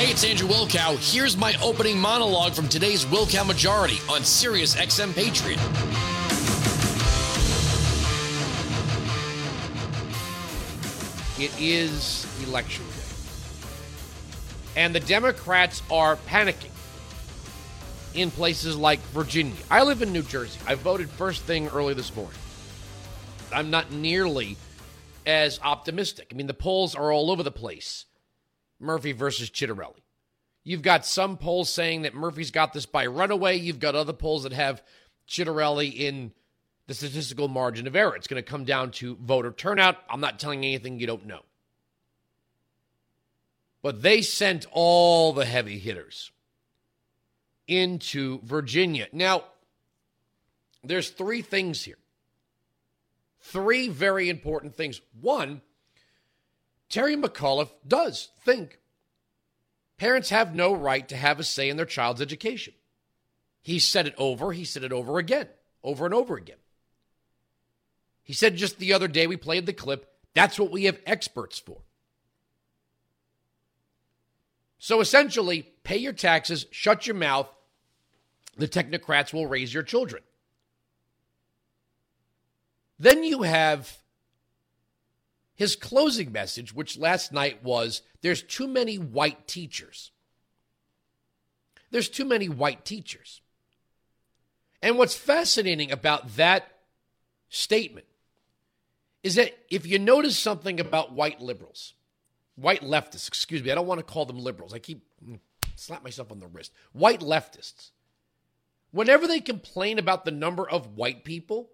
Hey, it's Andrew Wilkow. Here's my opening monologue from today's Wilkow Majority on Sirius XM Patriot. It is election day. And the Democrats are panicking in places like Virginia. I live in New Jersey. I voted first thing early this morning. I'm not nearly as optimistic. I mean, the polls are all over the place. Murphy versus Ciattarelli. You've got some polls saying that Murphy's got this by runaway. You've got other polls that have Ciattarelli in the statistical margin of error. It's going to come down to voter turnout. I'm not telling you anything you don't know. But they sent all the heavy hitters into Virginia. Now, there's three things here. Three very important things. One, Terry McAuliffe does think parents have no right to have a say in their child's education. He said it over, he said it over again, over and over again. He said just the other day, we played the clip, that's what we have experts for. So essentially, pay your taxes, shut your mouth. The technocrats will raise your children. Then you have his closing message, which last night was there's too many white teachers. There's too many white teachers. And what's fascinating about that statement is that if you notice something about white liberals, white leftists, excuse me, I don't want to call them liberals. I keep mm, slap myself on the wrist. White leftists. Whenever they complain about the number of white people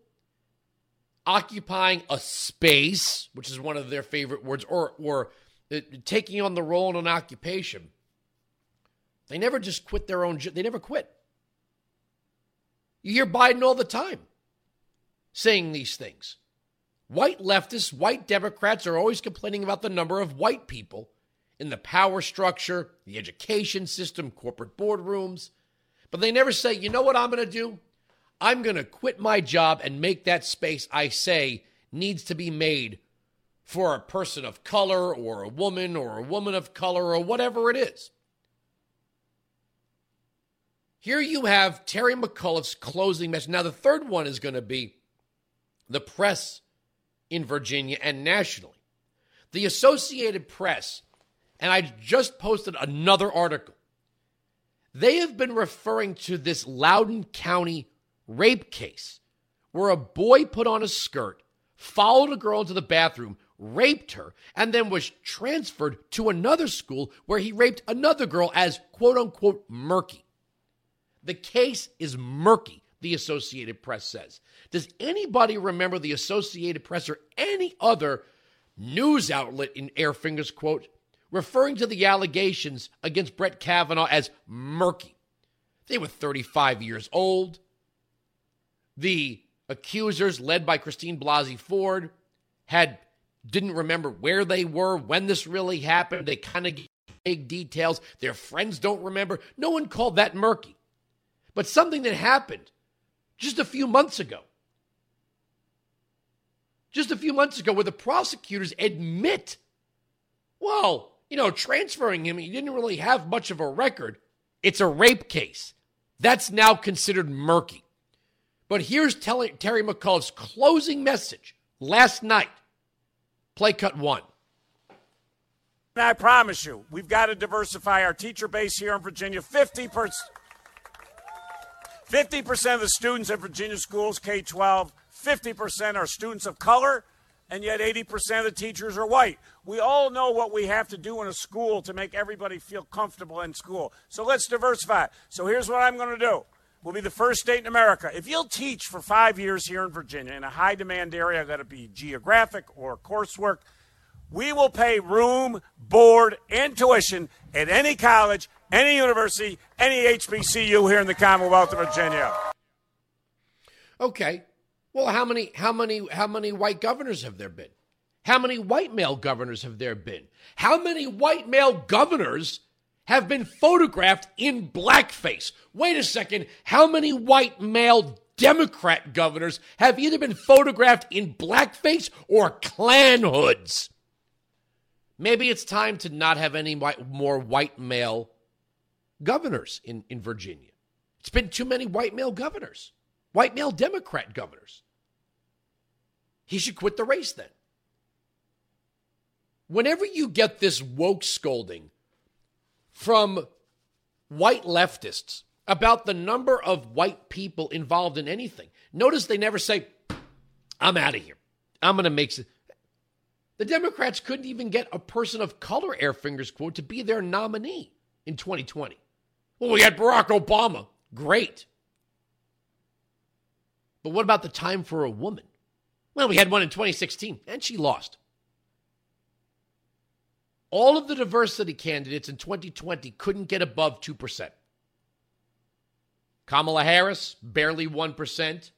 occupying a space, which is one of their favorite words, or or uh, taking on the role in an occupation, they never just quit their own. They never quit. You hear Biden all the time saying these things. White leftists, white Democrats are always complaining about the number of white people in the power structure, the education system, corporate boardrooms. But they never say, you know what I'm going to do? I'm going to quit my job and make that space I say needs to be made for a person of color or a woman or a woman of color or whatever it is. Here you have Terry McAuliffe's closing message. Now, the third one is going to be the press in Virginia and nationally. The Associated Press, and I just posted another article, they have been referring to this Loudoun County rape case where a boy put on a skirt, followed a girl into the bathroom, raped her, and then was transferred to another school where he raped another girl as quote unquote murky. The case is murky the Associated Press says. Does anybody remember the Associated Press or any other news outlet in air fingers quote referring to the allegations against Brett Kavanaugh as murky? They were 35 years old. The accusers, led by Christine Blasey Ford, had didn't remember where they were when this really happened. They kind of gave details. Their friends don't remember. No one called that murky. But something that happened just a few months ago. Just a few months ago, where the prosecutors admit, well, you know, transferring him, he didn't really have much of a record. It's a rape case. That's now considered murky. But here's Terry McAuliffe's closing message last night. Play cut one. And I promise you, we've got to diversify our teacher base here in Virginia. 50%. 50% of the students in Virginia schools, K 12, 50% are students of color, and yet 80% of the teachers are white. We all know what we have to do in a school to make everybody feel comfortable in school. So let's diversify. So here's what I'm going to do. We'll be the first state in America. If you'll teach for five years here in Virginia in a high demand area, that it be geographic or coursework, we will pay room, board, and tuition at any college any university, any HBCU here in the Commonwealth of Virginia. Okay. Well, how many how many how many white governors have there been? How many white male governors have there been? How many white male governors have been photographed in blackface? Wait a second. How many white male Democrat governors have either been photographed in blackface or Klan hoods? Maybe it's time to not have any more white male governors in, in Virginia. It's been too many white male governors, white male Democrat governors. He should quit the race then. Whenever you get this woke scolding from white leftists about the number of white people involved in anything, notice they never say, I'm out of here. I'm going to make. The Democrats couldn't even get a person of color, air fingers quote, to be their nominee in 2020. Well, we had Barack Obama. Great. But what about the time for a woman? Well, we had one in 2016, and she lost. All of the diversity candidates in 2020 couldn't get above 2%. Kamala Harris, barely 1%.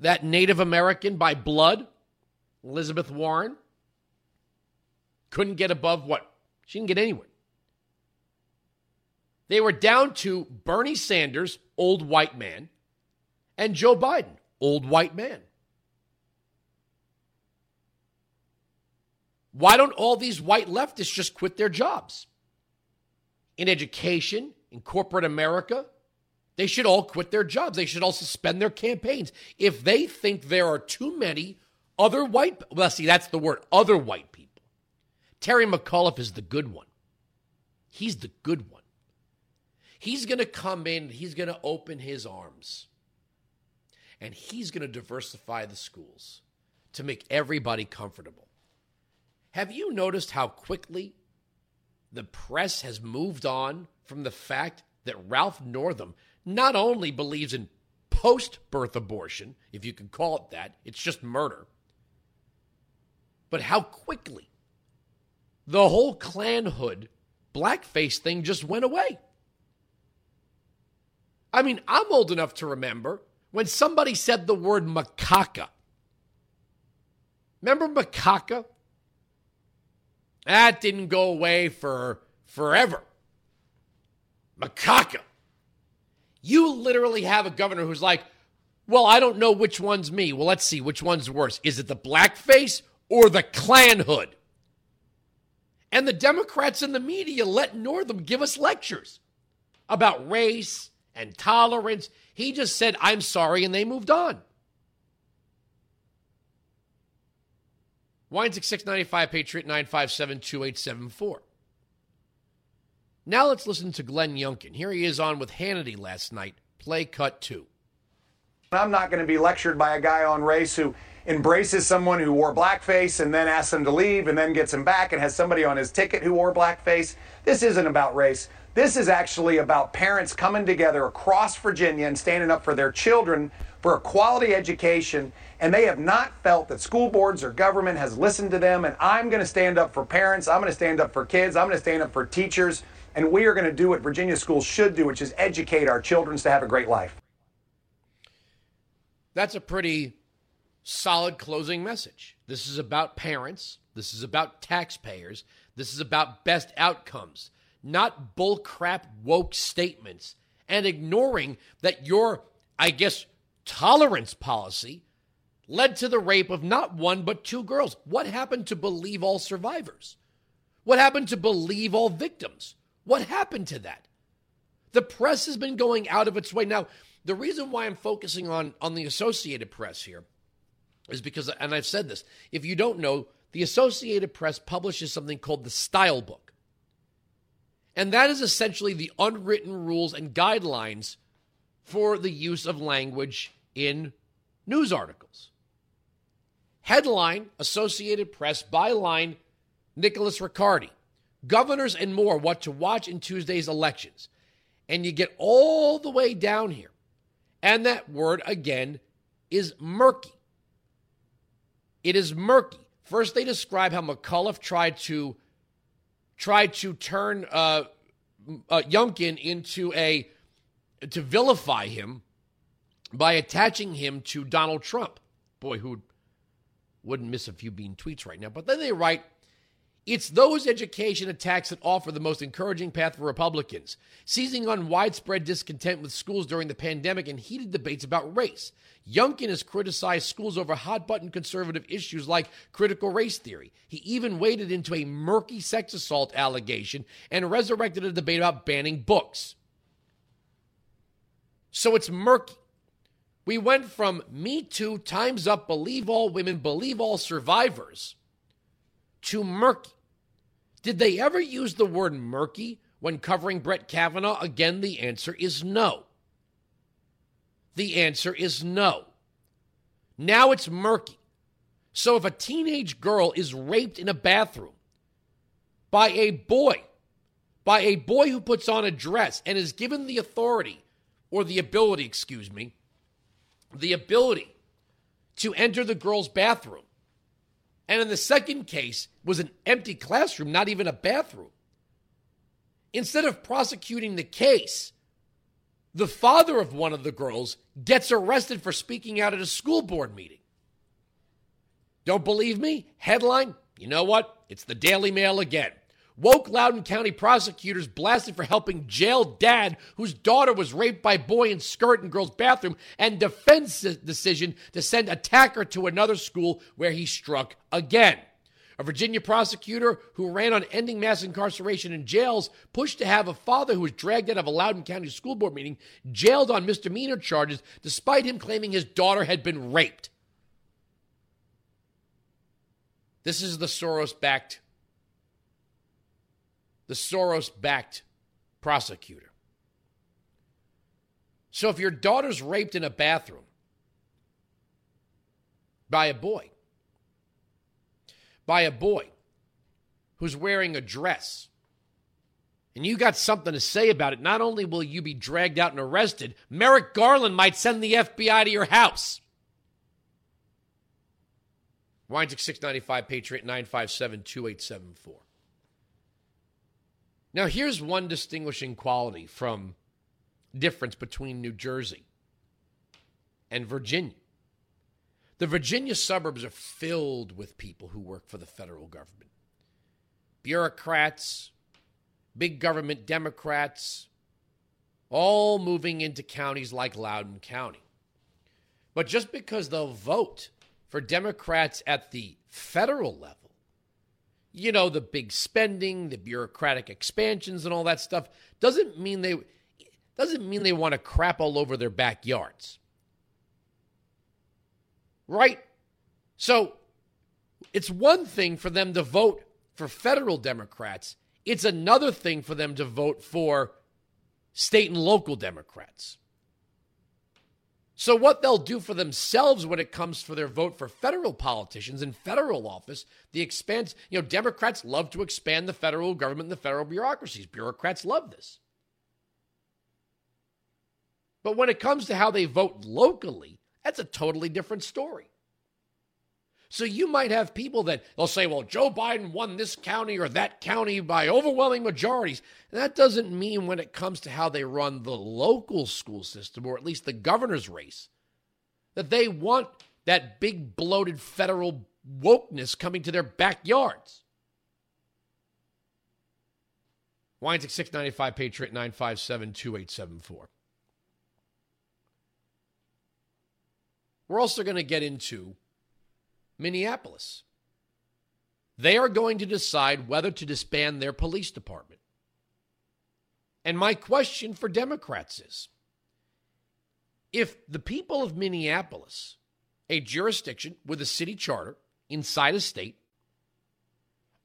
That Native American by blood, Elizabeth Warren, couldn't get above what? She didn't get anywhere. They were down to Bernie Sanders, old white man, and Joe Biden, old white man. Why don't all these white leftists just quit their jobs? In education, in corporate America, they should all quit their jobs. They should all suspend their campaigns. If they think there are too many other white, well, see, that's the word, other white people. Terry McAuliffe is the good one. He's the good one. He's going to come in, he's going to open his arms, and he's going to diversify the schools to make everybody comfortable. Have you noticed how quickly the press has moved on from the fact that Ralph Northam not only believes in post birth abortion, if you can call it that, it's just murder, but how quickly the whole clanhood blackface thing just went away. I mean, I'm old enough to remember when somebody said the word macaca. Remember macaca? That didn't go away for forever. Macaca. You literally have a governor who's like, well, I don't know which one's me. Well, let's see which one's worse. Is it the blackface or the Klan hood? And the Democrats and the media let Northam give us lectures about race and tolerance. He just said, I'm sorry, and they moved on. Wines 695 Patriot 957 2874. Now let's listen to Glenn Youngkin. Here he is on with Hannity last night. Play cut two. I'm not going to be lectured by a guy on race who embraces someone who wore blackface and then asks him to leave and then gets him back and has somebody on his ticket who wore blackface. This isn't about race. This is actually about parents coming together across Virginia and standing up for their children for a quality education and they have not felt that school boards or government has listened to them. And I'm going to stand up for parents. I'm going to stand up for kids. I'm going to stand up for teachers. And we are going to do what Virginia schools should do, which is educate our children to have a great life. That's a pretty solid closing message. This is about parents. This is about taxpayers. This is about best outcomes, not bullcrap woke statements and ignoring that your, I guess, tolerance policy led to the rape of not one, but two girls. What happened to believe all survivors? What happened to believe all victims? What happened to that? The press has been going out of its way. Now, the reason why I'm focusing on, on the Associated Press here is because, and I've said this, if you don't know, the Associated Press publishes something called the Style Book. And that is essentially the unwritten rules and guidelines for the use of language in news articles. Headline Associated Press, byline Nicholas Riccardi. Governors and more what to watch in Tuesday's elections. And you get all the way down here. And that word again is murky. It is murky. First, they describe how McAuliffe tried to tried to turn uh, uh, Youngkin into a to vilify him by attaching him to Donald Trump. Boy, who wouldn't miss a few bean tweets right now. But then they write It's those education attacks that offer the most encouraging path for Republicans, seizing on widespread discontent with schools during the pandemic and heated debates about race. Youngkin has criticized schools over hot button conservative issues like critical race theory. He even waded into a murky sex assault allegation and resurrected a debate about banning books. So it's murky. We went from Me Too, Time's Up, Believe All Women, Believe All Survivors to murky. Did they ever use the word murky when covering Brett Kavanaugh? Again, the answer is no. The answer is no. Now it's murky. So if a teenage girl is raped in a bathroom by a boy, by a boy who puts on a dress and is given the authority or the ability, excuse me, the ability to enter the girl's bathroom and in the second case was an empty classroom, not even a bathroom. Instead of prosecuting the case, the father of one of the girls gets arrested for speaking out at a school board meeting. Don't believe me? Headline, you know what? It's the Daily Mail again. Woke Loudoun County prosecutors blasted for helping jail dad whose daughter was raped by boy in skirt in girl's bathroom and defense decision to send attacker to another school where he struck again. A Virginia prosecutor who ran on ending mass incarceration in jails pushed to have a father who was dragged out of a Loudoun County school board meeting jailed on misdemeanor charges despite him claiming his daughter had been raped. This is the Soros backed the Soros backed prosecutor. So if your daughter's raped in a bathroom by a boy, by a boy who's wearing a dress, and you got something to say about it, not only will you be dragged out and arrested, Merrick Garland might send the FBI to your house. Weinzig 695 Patriot 957 2874. Now, here's one distinguishing quality from difference between New Jersey and Virginia. The Virginia suburbs are filled with people who work for the federal government. Bureaucrats, big government Democrats, all moving into counties like Loudoun County. But just because they'll vote for Democrats at the federal level you know, the big spending, the bureaucratic expansions and all that stuff doesn't mean they doesn't mean they want to crap all over their backyards. Right? So it's one thing for them to vote for federal Democrats. It's another thing for them to vote for state and local Democrats. So, what they'll do for themselves when it comes for their vote for federal politicians in federal office, the expense, you know, Democrats love to expand the federal government and the federal bureaucracies. Bureaucrats love this. But when it comes to how they vote locally, that's a totally different story. So you might have people that they'll say, well, Joe Biden won this county or that county by overwhelming majorities. And that doesn't mean when it comes to how they run the local school system, or at least the governor's race, that they want that big bloated federal wokeness coming to their backyards. Wines at 695 Patriot 957 2874. We're also going to get into Minneapolis. They are going to decide whether to disband their police department. And my question for Democrats is if the people of Minneapolis, a jurisdiction with a city charter inside a state,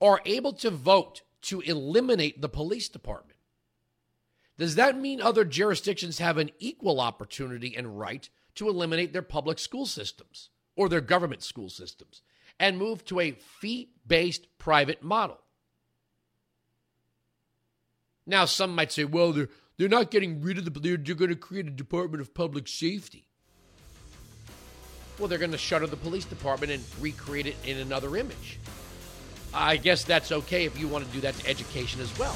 are able to vote to eliminate the police department, does that mean other jurisdictions have an equal opportunity and right to eliminate their public school systems? Or their government school systems and move to a fee based private model. Now, some might say, well, they're, they're not getting rid of the, they're, they're going to create a Department of Public Safety. Well, they're going to shutter the police department and recreate it in another image. I guess that's okay if you want to do that to education as well.